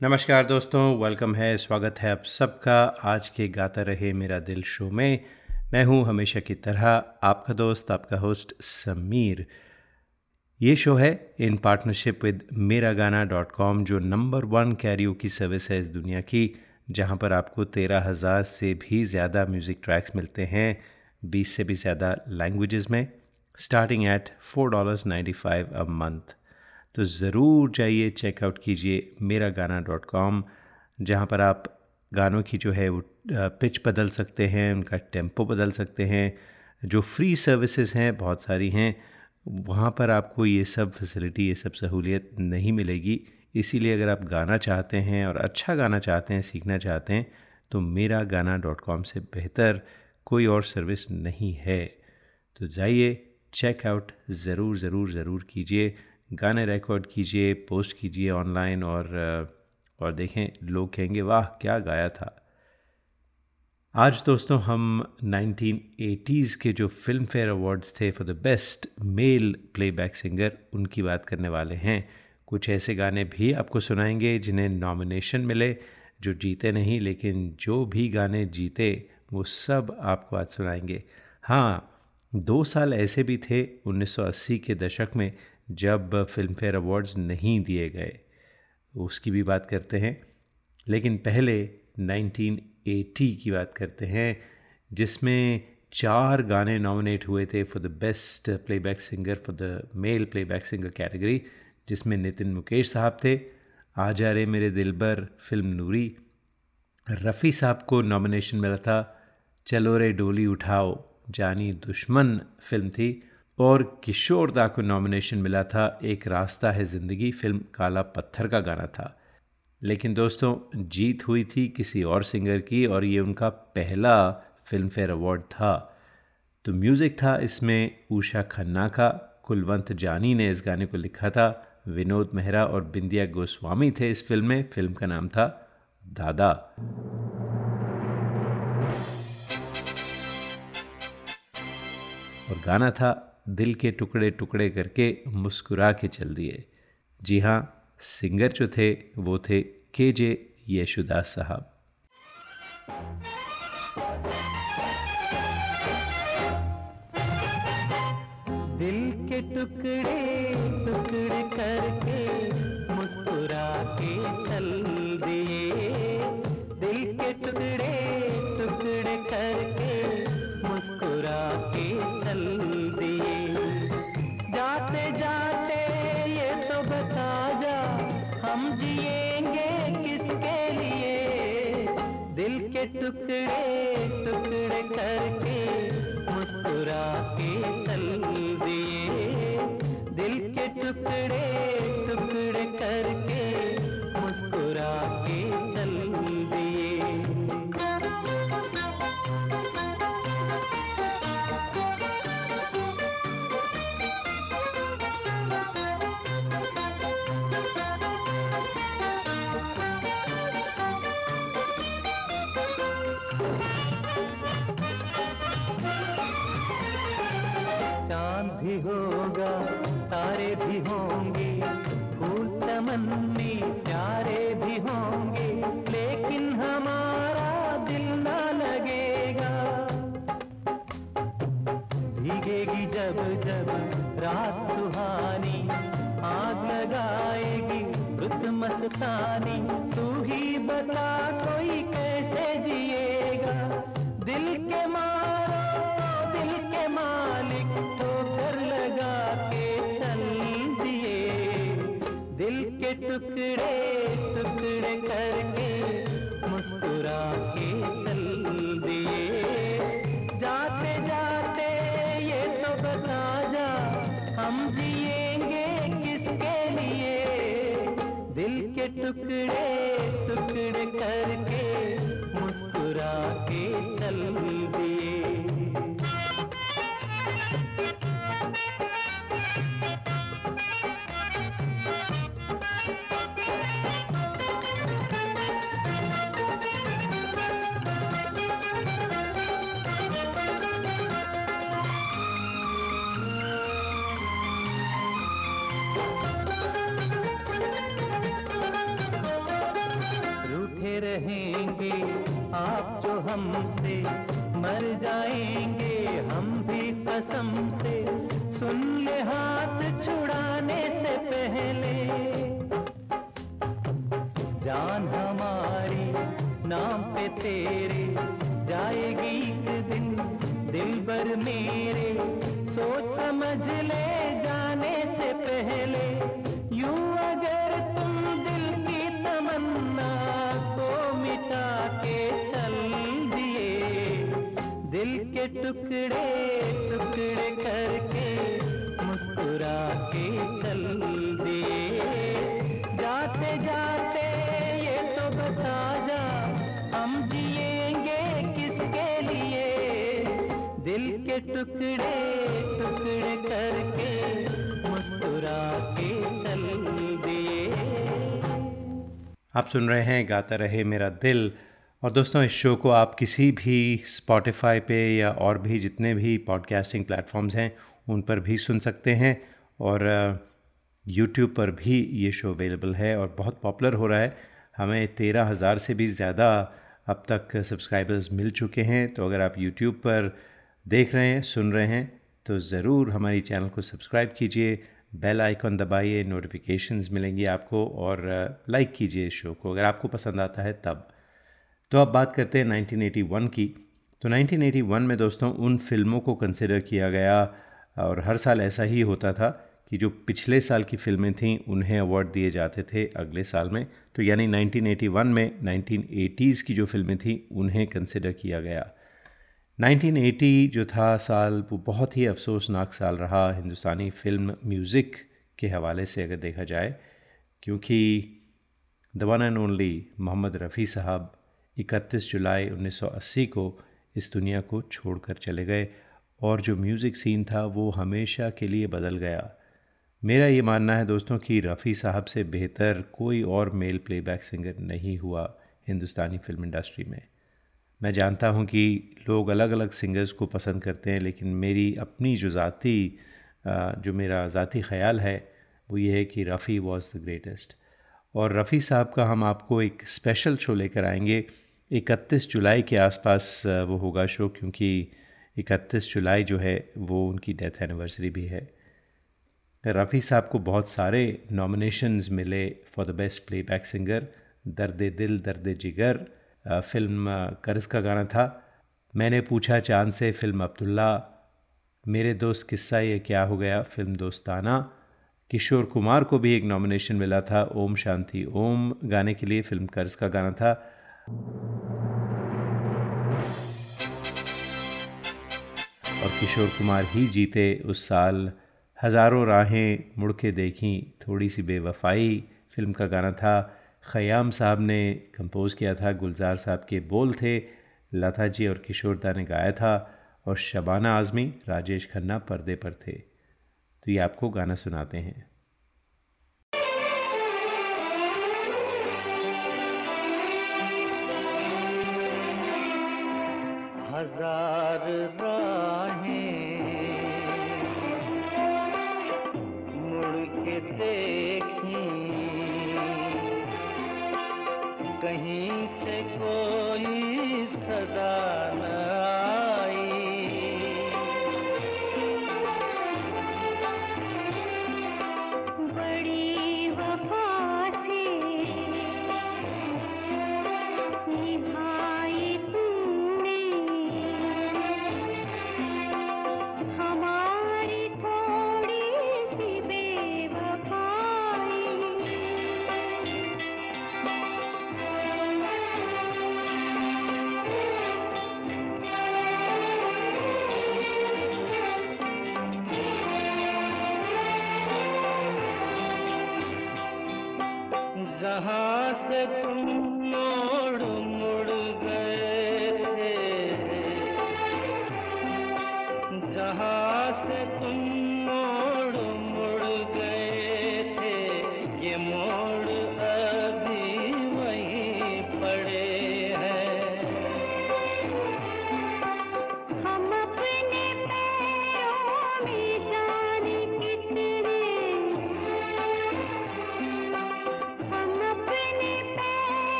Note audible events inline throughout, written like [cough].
नमस्कार दोस्तों वेलकम है, स्वागत है आप सबका। आज के गाता रहे मेरा दिल शो में। मैं हूँ हमेशा की तरह आपका दोस्त, आपका होस्ट समीर। ये शो है इन partnership with Mera Gaana dot com जो नंबर वन कैरियो की सर्विस है इस दुनिया की, जहाँ पर आपको तेरह हज़ार से भी ज़्यादा म्यूज़िक ट्रैक्स मिलते हैं, बीस से भी ज़्यादा लैंग्वेजेस में। Starting at four dollars ninety five a month तो ज़रूर जाइए चेकआउट कीजिए मेरा गाना डॉट कॉम जहाँ पर आप गानों की जो है वो पिच बदल सकते हैं, उनका टेंपो बदल सकते हैं, जो फ्री सर्विसेज़ हैं, बहुत सारी हैं, वहाँ पर आपको ये सब फैसिलिटी ये सब सहूलियत नहीं मिलेगी। इसीलिए अगर आप गाना चाहते हैं और अच्छा गाना चाहते हैं, सीखना चाहते हैं तो मेरा गाना डॉट कॉम से बेहतर कोई और सर्विस नहीं है। तो जाइए चेकआउट ज़रूर ज़रूर ज़रूर कीजिए। गाने रिकॉर्ड कीजिए पोस्ट कीजिए ऑनलाइन और और देखें, लोग कहेंगे, वाह, क्या गाया था? आज दोस्तों हम 1980s के जो फ़िल्म फेयर अवार्ड्स थे for the best male playback singer उनकी बात करने वाले हैं। कुछ ऐसे गाने भी आपको सुनाएँगे जिन्हें नॉमिनेशन मिले, जो जीते नहीं, लेकिन जो भी गाने जीते, वो सब आपको आज सुनाएँगे। हाँ दो साल ऐसे भी थे 1980 के दशक में जब फ़िल्म फेयर अवार्ड्स नहीं दिए गए, उसकी भी बात करते हैं। लेकिन पहले 1980 की बात करते हैं, जिसमें चार गाने नॉमिनेट हुए थे for the best playback singer for the male playback singer category जिसमें नितिन मुकेश साहब थे आ जा रे मेरे दिल पर फ़िल्म नूरी। रफ़ी साहब को नॉमिनेशन मिला था, चलो रे डोली उठाओ, जानी दुश्मन फ़िल्म थी। और किशोर दा को नॉमिनेशन मिला था एक रास्ता है ज़िंदगी फ़िल्म काला पत्थर का गाना था। लेकिन दोस्तों, जीत हुई थी किसी और सिंगर की और ये उनका पहला फ़िल्म फेयर अवार्ड था। तो म्यूज़िक था इसमें उषा खन्ना का, कुलवंत जानी ने इस गाने को लिखा था। विनोद मेहरा और बिंदिया गोस्वामी थे इस फ़िल्म में फ़िल्म का नाम था दादा। और गाना था दिल के टुकड़े टुकड़े करके मुस्कुरा के चल दिए। जी हाँ सिंगर जो थे, वो थे के जे यशुदास साहब। टुकड़े टुकड़े करके मुस्कुरा के चल दिए। भी होगा तारे भी होंगे। रहेंगे। आप जो हमसे मर जाएँगे, हम भी कसम से। सुन ले हाथ छुड़ाने से पहले। आप सुन रहे हैं, गाता रहे मेरा दिल। और दोस्तों, इस शो को आप किसी भी स्पॉटिफाई पे या और भी जितने भी पॉडकास्टिंग प्लेटफॉर्म्स हैं, उन पर भी सुन सकते हैं। और यूट्यूब पर भी ये शो अवेलेबल है और बहुत पॉपुलर हो रहा है। हमें तेरह हज़ार से भी ज़्यादा अब तक सब्सक्राइबर्स मिल चुके हैं। तो अगर आप यूट्यूब पर देख रहे हैं, सुन रहे हैं तो ज़रूर हमारी चैनल को सब्सक्राइब कीजिए। बेल आइकन दबाइए नोटिफिकेशंस मिलेंगी आपको और लाइक कीजिए इस शो को। अगर आपको पसंद आता है तब। तो अब बात करते हैं 1981 की। तो 1981 में दोस्तों उन फ़िल्मों को कंसिडर किया गया और हर साल ऐसा ही होता था कि जो पिछले साल की फ़िल्में थीं, उन्हें अवार्ड दिए जाते थे अगले साल में। तो यानी 1981 में 1980s की जो फ़िल्में थीं, उन्हें कंसिडर किया गया। 1980 जो था, साल वो बहुत ही अफसोसनाक साल रहा हिंदुस्तानी फ़िल्म म्यूज़िक के हवाले से अगर देखा जाए, क्योंकि the one and only Mohammed Rafi साहब 31 जुलाई 1980 को इस दुनिया को छोड़कर चले गए और जो म्यूज़िक सीन था वो हमेशा के लिए बदल गया। मेरा ये मानना है दोस्तों कि रफ़ी साहब से बेहतर कोई और मेल प्लेबैक सिंगर नहीं हुआ हिंदुस्तानी फ़िल्म इंडस्ट्री में। मैं जानता हूँ कि लोग अलग अलग सिंगर्स को पसंद करते हैं, लेकिन मेरी अपनी जो ज़ाती जो मेरा ज़ाती ख्याल है, वो ये है कि रफ़ी वॉज़ द ग्रेटेस्ट और रफ़ी साहब का हम आपको एक स्पेशल शो लेकर आएँगे। इकतीस जुलाई के आसपास वो होगा शो क्योंकि इकतीस जुलाई जो है, वो उनकी डेथ एनिवर्सरी भी है। रफ़ी साहब को बहुत सारे नॉमिनेशंस मिले for the best playback singer दर्द दिल, दर्द जिगर फ़िल्म कर्ज का गाना था। मैंने पूछा चाँद से, फ़िल्म अब्दुल्ला, मेरे दोस्त किस्सा ये क्या हो गया? फ़िल्म दोस्ताना, किशोर कुमार को भी एक नॉमिनेशन मिला था, ओम शांति, ओम, गाने के लिए फ़िल्म कर्ज का गाना था। और किशोर कुमार ही जीते उस साल। हज़ारों राहें मुड़ के देखी, थोड़ी सी बेवफाई, फ़िल्म का गाना था। ख़याम साहब ने कंपोज़ किया था, गुलजार साहब के बोल थे, लता जी और किशोरदा ने गाया था और शबाना आज़मी, राजेश खन्ना पर्दे पर थे। तो ये आपको गाना सुनाते हैं। हज़ार मुड़ के देखी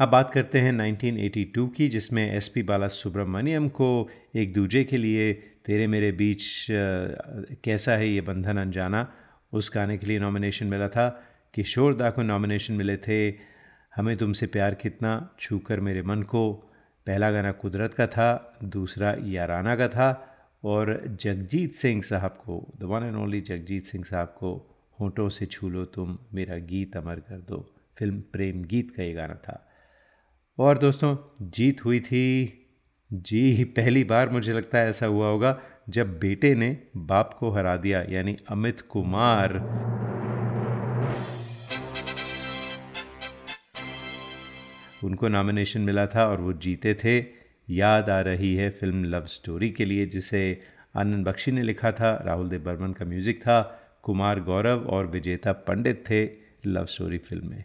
अब बात करते हैं 1982 की, जिसमें एस पी बाला सुब्रमण्यम को एक दूजे के लिए तेरे मेरे बीच कैसा है ये बंधन अनजाना? उस गाने के लिए नॉमिनेशन मिला था। किशोर दा को नॉमिनेशन मिले थे। हमें तुमसे प्यार कितना? छू कर मेरे मन को। पहला गाना कुदरत का था, दूसरा याराना का था और जगजीत सिंह साहब को the one and only Jagjit Singh साहब को, होठों से छू लो तुम, मेरा गीत अमर कर दो। फ़िल्म प्रेम गीत का ये गाना था। और दोस्तों, जीत हुई थी। जी, पहली बार मुझे लगता है ऐसा हुआ होगा जब बेटे ने बाप को हरा दिया, यानी अमित कुमार। उनको नॉमिनेशन मिला था और वो जीते थे। याद आ रही है फ़िल्म लव स्टोरी के लिए, जिसे आनंद बख्शी ने लिखा था, राहुल देव बर्मन का म्यूज़िक था, कुमार गौरव और विजेता पंडित थे लव स्टोरी फ़िल्म में।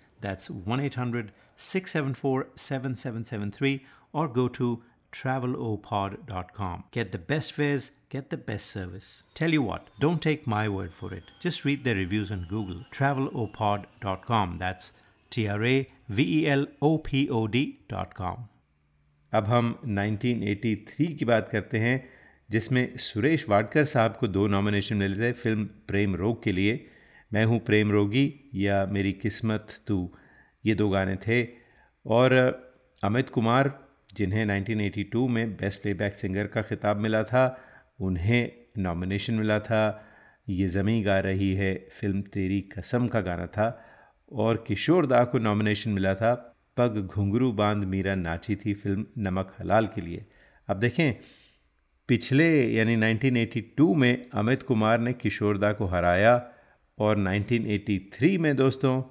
That's 1 800 674 7773 or go to travelopod.com. Get the best fares, get the best service. Tell you what, don't take my word for it. Just read their reviews on Google. Travelopod.com. That's T R A V E L O P O D.com. अब हम 1983 की बात करते हैं जिसमें सुरेश वाडकर साहब को दो नॉमिनेशन मिले थे फिल्म प्रेम रोग के लिए मैं हूँ प्रेम रोगी या मेरी किस्मत तू। ये दो गाने थे और अमित कुमार, जिन्हें 1982 में बेस्ट प्लेबैक सिंगर का खिताब मिला था, उन्हें नॉमिनेशन मिला था। ये ज़मी गा रही है फ़िल्म तेरी कसम का गाना था और किशोर दा को नॉमिनेशन मिला था। पग घुंघरू बाँध मीरा नाची थी फ़िल्म नमक हलाल के लिए। अब देखें, पिछले यानी 1982 में अमित कुमार ने किशोरदा को हराया और 1983 में दोस्तों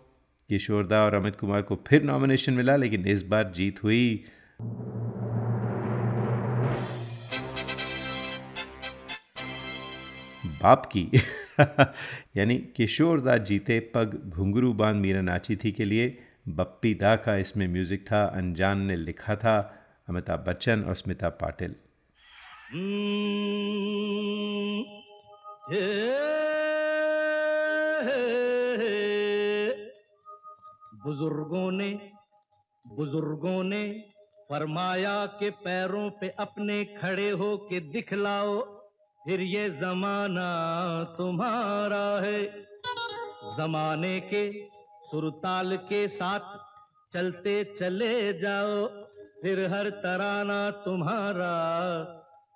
किशोरदा और अमित कुमार को फिर नॉमिनेशन मिला लेकिन इस बार जीत हुई। बाप की। [laughs] यानी किशोरदा जीते पग घुंघरू बाँध मीरा नाची थी के लिए बप्पी दा का इसमें म्यूज़िक था अनजान ने लिखा था अमिताभ बच्चन और स्मिता पाटिल। हम्म, हे, बुज़ुर्गों ने बुज़ुर्गों ने फरमाया के पैरों पे अपने खड़े हो के दिखलाओ, फिर ये जमाना तुम्हारा है। जमाने के सुरताल के साथ चलते चले जाओ, फिर हर तराना तुम्हारा,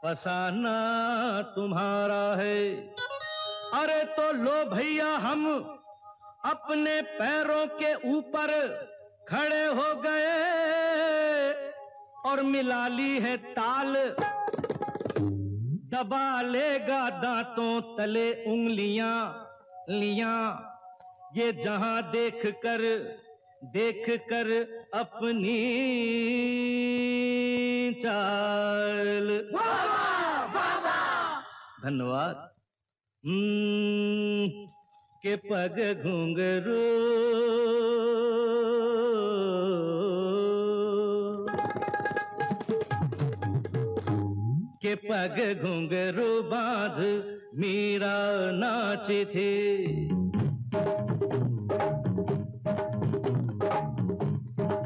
फसाना तुम्हारा है। अरे तो लो भैया हम अपने पैरों के ऊपर खड़े हो गए और मिला ली है ताल। दबा लेगा दांतों तले उंगलियाँ लिया। ये जहाँ देख कर देख कर अपनी चाल धन्यवाद। हम्म, के पग घुंघरू। के पग घुंघरू बाँध, मीरा नाची थे।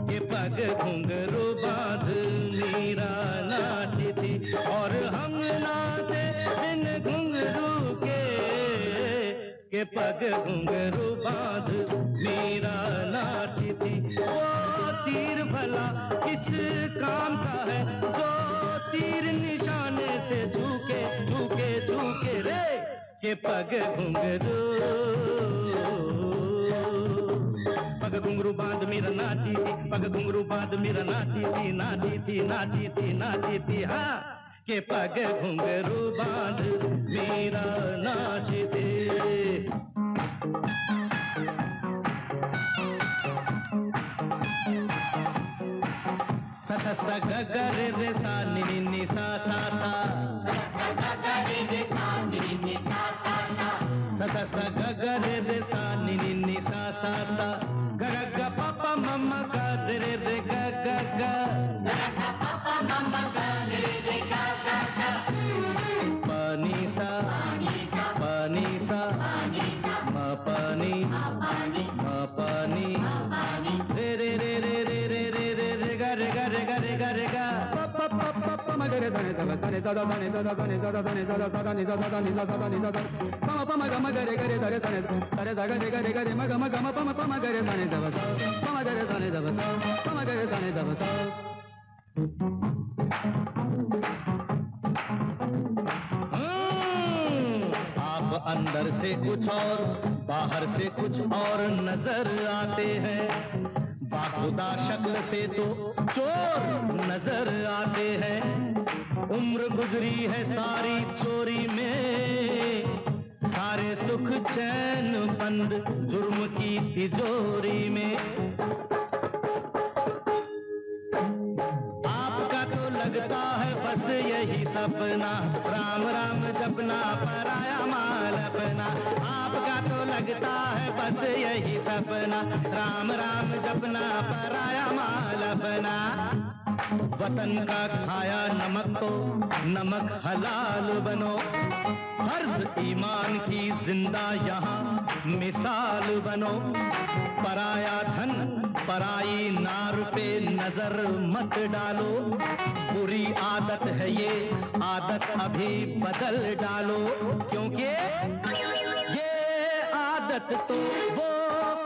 के पग घुंघरू बाँध, मीरा पग घुंघरू बाँध, मीरा नाची थी। वो तीर भला किस काम का है, जो तीर निशाने से झुके झुके झुके रे के पग घुंघरू पग घुंघरू बाँध, मेरा नाची थी पग घुंघरू बाँध, मेरा नाची थी नाची थी नाची थी नाची थी हाँ। के पग घुंगरू बाँध मेरा नाच दे। सदस गगर रे सा निनी सा da da ni da da ni da da ni da da ni da da ni da da ni da pa ma pa ma ga ma ga re ga re da re da ne da re da ga re ga re ga re ma ga ma ga ma pa ma pa ma ga re da ne da ba pa ma ga re da ne da ba pa ma ga re da ne da ba आप अंदर से कुछ और बाहर से कुछ और नज़र आते हैं बाखुदा शक्ल से तो चोर नज़र आते हैं उम्र गुजरी है सारी चोरी में। सारे सुख चैन बंद जुर्म की तिजोरी में। आपका तो लगता है बस यही सपना। राम राम जपना, पराया माल अपना। आपका तो लगता है बस यही सपना। राम राम जपना, पराया माल अपना। वतन का खाया नमक तो नमक हलाल बनो। फ़र्ज़ ईमान की ज़िंदा यहाँ मिसाल बनो। पराया धन, पराई नार पे नज़र मत डालो। बुरी आदत है ये, आदत अभी बदल डालो। क्योंकि ये आदत तो वो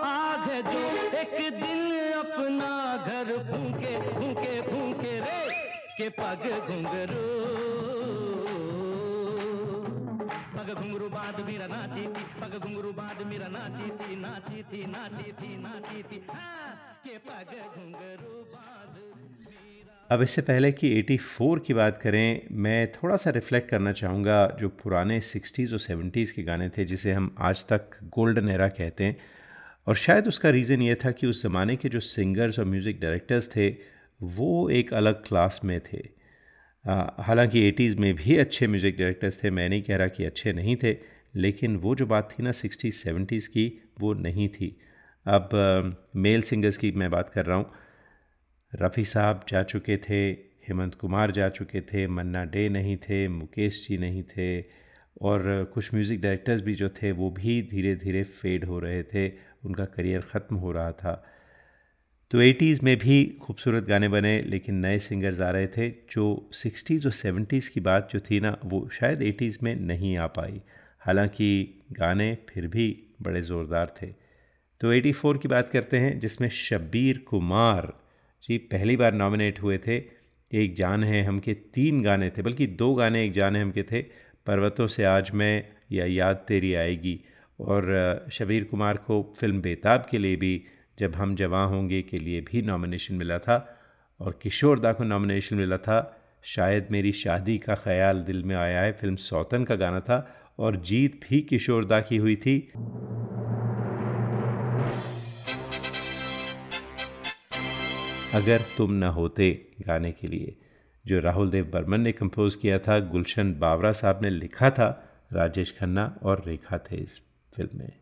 आग है जो एक दिन अपना घर फूके फूके फूके के पग घुंघरू। पग घुंघरू बाद मेरा नाची थी, पग घुंघरू बाद मेरा नाची थी नाची थी नाची थी नाची थी। के पग घुंघरू बाद अब इससे पहले कि 84 की बात करें, मैं थोड़ा सा रिफ़्लेक्ट करना चाहूँगा जो पुराने 60s और 70s के गाने थे, जिसे हम आज तक गोल्डन एरा कहते हैं। और शायद उसका रीज़न ये था कि उस ज़माने के जो सिंगर्स और म्यूज़िक डायरेक्टर्स थे वो एक अलग क्लास में थे। हालाँकि 80s में भी अच्छे म्यूज़िक डायरेक्टर्स थे, मैं नहीं कह रहा कि अच्छे नहीं थे, लेकिन वो जो बात थी ना 60s 70s की, वो नहीं थी। अब मेल सिंगर्स की मैं बात कर रहा हूँ। रफ़ी साहब जा चुके थे, हेमंत कुमार जा चुके थे, मन्ना डे नहीं थे, मुकेश जी नहीं थे, और कुछ म्यूज़िक डायरेक्टर्स भी जो थे, वो भी धीरे धीरे फेड हो रहे थे, उनका करियर ख़त्म हो रहा था। तो 80s में भी खूबसूरत गाने बने, लेकिन नए सिंगर्स आ रहे थे जो 60s और 70s की बात जो थी ना, वो शायद 80s में नहीं आ पाई। हालाँकि गाने फिर भी बड़े ज़ोरदार थे। तो 84 की बात करते हैं, जिसमें शब्बीर कुमार जी पहली बार नॉमिनेट हुए थे। एक जान है हम के तीन गाने थे, बल्कि दो गाने एक जान है हम के थे, पर्वतों से आज मैं, या याद तेरी आएगी। और शबीर कुमार को फ़िल्म बेताब के लिए भी जब हम जवां होंगे के लिए भी नॉमिनेशन मिला था और किशोर दा को नॉमिनेशन मिला था, शायद मेरी शादी का ख्याल दिल में आया है। फ़िल्म सौतन का गाना था और जीत भी किशोर दा की हुई थी। अगर तुम न होते गाने के लिए, जो राहुल देव बर्मन ने कंपोज किया था, गुलशन बावरा साहब ने लिखा था, राजेश खन्ना और रेखा थे इस फ़िल्म में।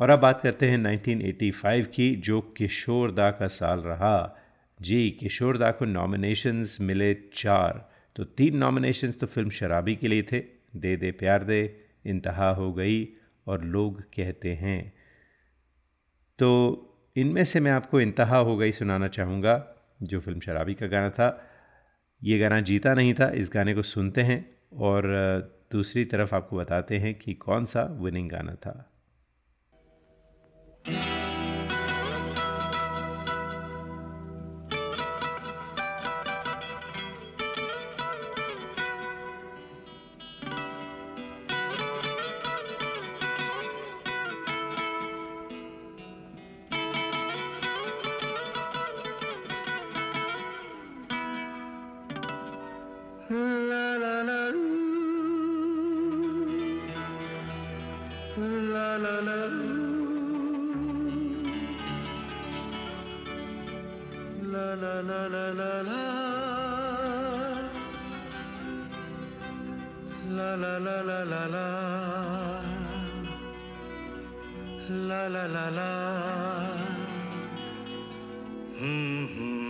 और अब बात करते हैं 1985 की, जो किशोर दा का साल रहा। जी, किशोर दा को नॉमिनेशंस मिले चार। तो तीन नॉमिनेशंस तो फ़िल्म शराबी के लिए थे। दे दे प्यार दे, इंतहा हो गई और लोग कहते हैं। तो इनमें से मैं आपको इंतहा हो गई सुनाना चाहूँगा, जो फ़िल्म शराबी का गाना था। ये गाना जीता नहीं था, इस गाने को सुनते हैं और दूसरी तरफ़ आपको बताते हैं कि कौन सा विनिंग गाना था। Thank you. la la la la la la. La la la la. Hmm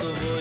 the world.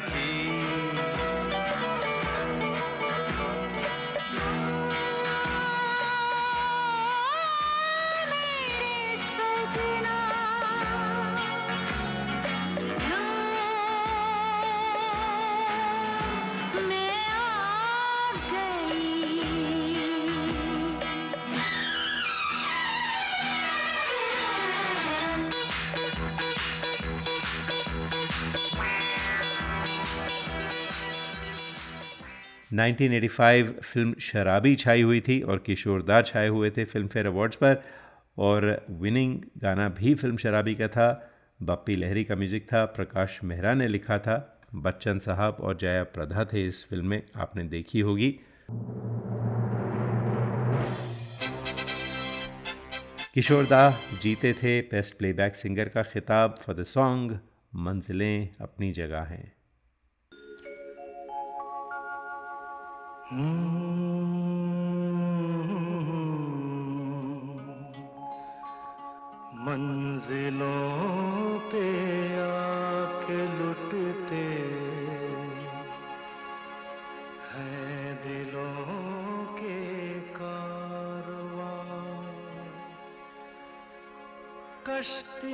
की 1985 फ़िल्म शराबी छाई हुई थी और किशोर किशोरदा छाए हुए थे फ़िल्म फेयर अवार्ड्स पर और विनिंग गाना भी फ़िल्म शराबी का था। बप्पी लहरी का म्यूज़िक था, प्रकाश मेहरा ने लिखा था। बच्चन साहब और जया प्रधा थे इस फ़िल्म में, आपने देखी होगी। किशोर दा जीते थे, बेस्ट प्लेबैक सिंगर का खिताब। फॉर द सॉन्ग, मंजिलें अपनी जगह हैं। मंजिलों पे आके लुटते हैं दिलों के कारवां। कश्तियाँ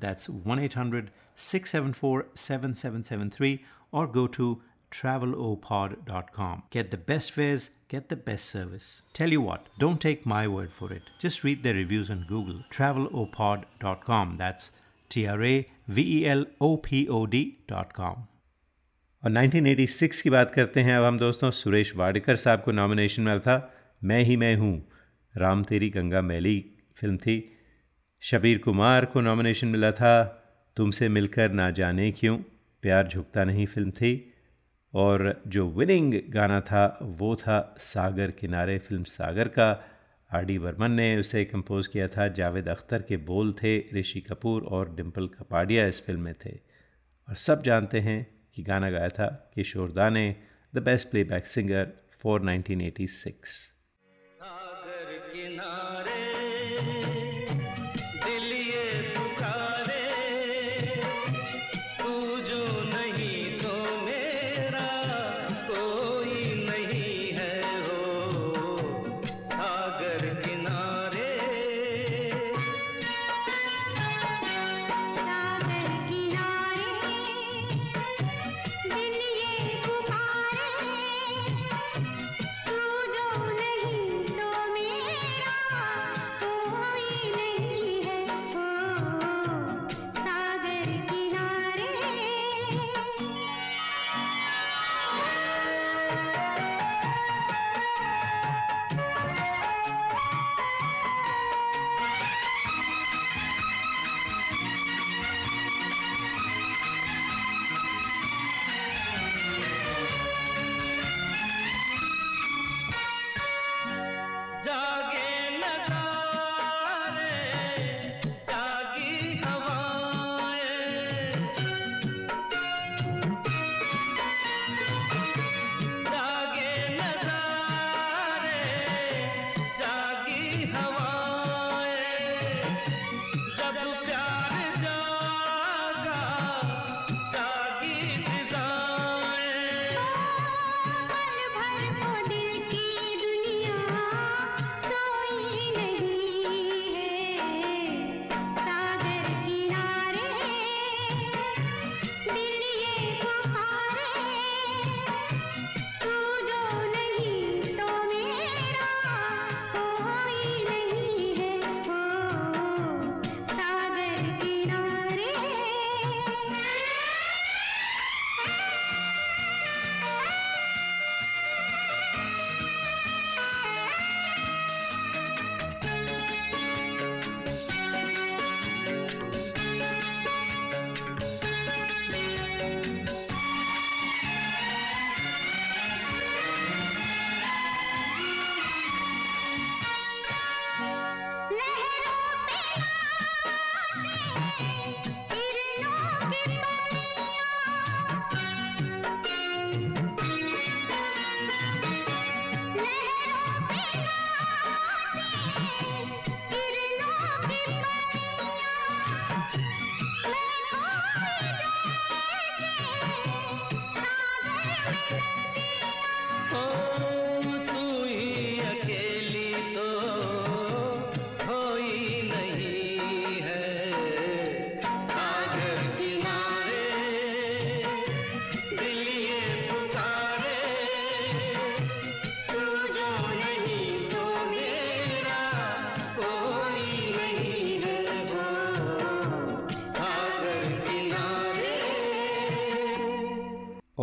That's 1 800 674 7773 or go to travelopod.com. Get the best fares, get the best service. Tell you what, don't take my word for it. Just read their reviews on Google. travelopod.com. That's T R A V E L O P O D.com. और 1986 की बात करते हैं अब हम दोस्तों सुरेश वाडकर साहब को नॉमिनेशन मिला था मैं ही मैं हूँ राम तेरी गंगा मैली फिल्म थी शबीर कुमार को नॉमिनेशन मिला था। तुमसे मिलकर ना जाने क्यों? प्यार झुकता नहीं फ़िल्म थी। और जो विनिंग गाना था, वो था सागर किनारे फ़िल्म सागर का। आर डी बर्मन ने उसे कंपोज़ किया था। जावेद अख्तर के बोल थे, ऋषि कपूर और डिम्पल कपाडिया इस फ़िल्म में थे। और सब जानते हैं कि गाना गाया था किशोर दा ने the best playback singer for 1986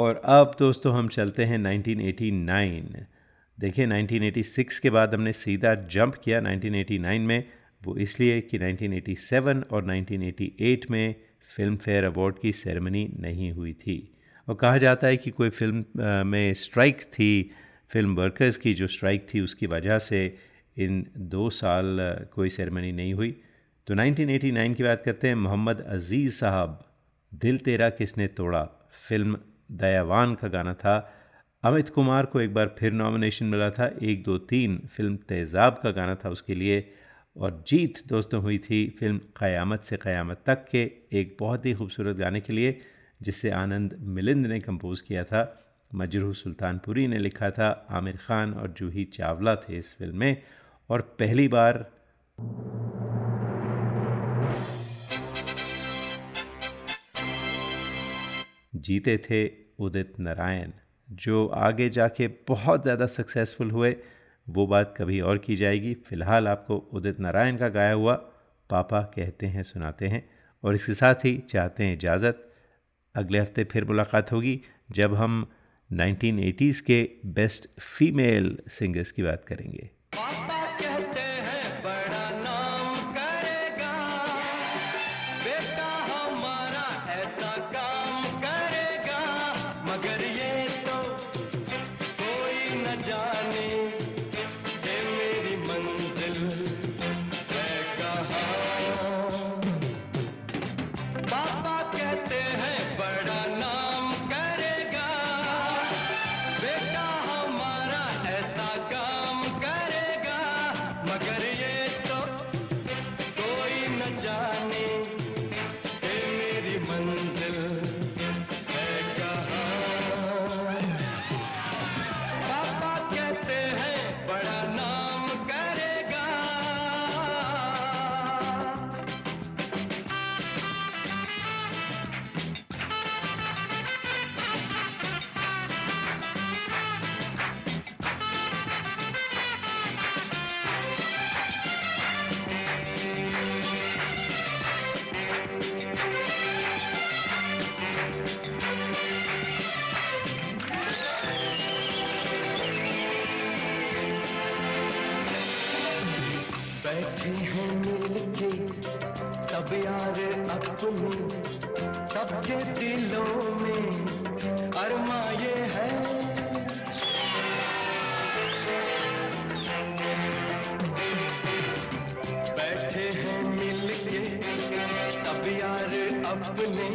और अब दोस्तों हम चलते हैं 1989 देखिए 1986 के बाद हमने सीधा जंप किया 1989 में। वो इसलिए कि 1987 और 1988 में फ़िल्म फेयर अवार्ड की सेरेमनी नहीं हुई थी। और कहा जाता है कि कोई फ़िल्म में स्ट्राइक थी, फ़िल्म वर्कर्स की जो स्ट्राइक थी उसकी वजह से इन दो साल कोई सेरेमनी नहीं हुई। तो 1989 की बात करते हैं, मोहम्मद अज़ीज़ साहब, दिल तेरा किसने तोड़ा? फ़िल्म दयावान का गाना था। अमित कुमार को एक बार फिर नॉमिनेशन मिला था। एक, दो, तीन फ़िल्म तेज़ाब का गाना था उसके लिए। और जीत दोस्तों हुई थी फ़िल्म क़यामत से क़यामत तक के एक बहुत ही खूबसूरत गाने के लिए, जिसे आनंद मिलिंद ने कंपोज़ किया था। मजरू सुल्तानपुरी ने लिखा था। आमिर खान और जूही चावला थे इस फ़िल्म में। और पहली बार जीते थे उदित नारायण। जो आगे जाके बहुत ज़्यादा सक्सेसफुल हुए, वो बात कभी और की जाएगी। फ़िलहाल आपको उदित नारायण का गाया हुआ पापा कहते हैं, सुनाते हैं और इसके साथ ही चाहते हैं इजाज़त। अगले हफ़्ते फिर मुलाकात होगी जब हम 1980s के बेस्ट फीमेल सिंगर्स की बात करेंगे। बैठे हैं मिलके सब यार अपने सबके दिलों में अरमा ये है। बैठे हैं मिलके सब यार अपने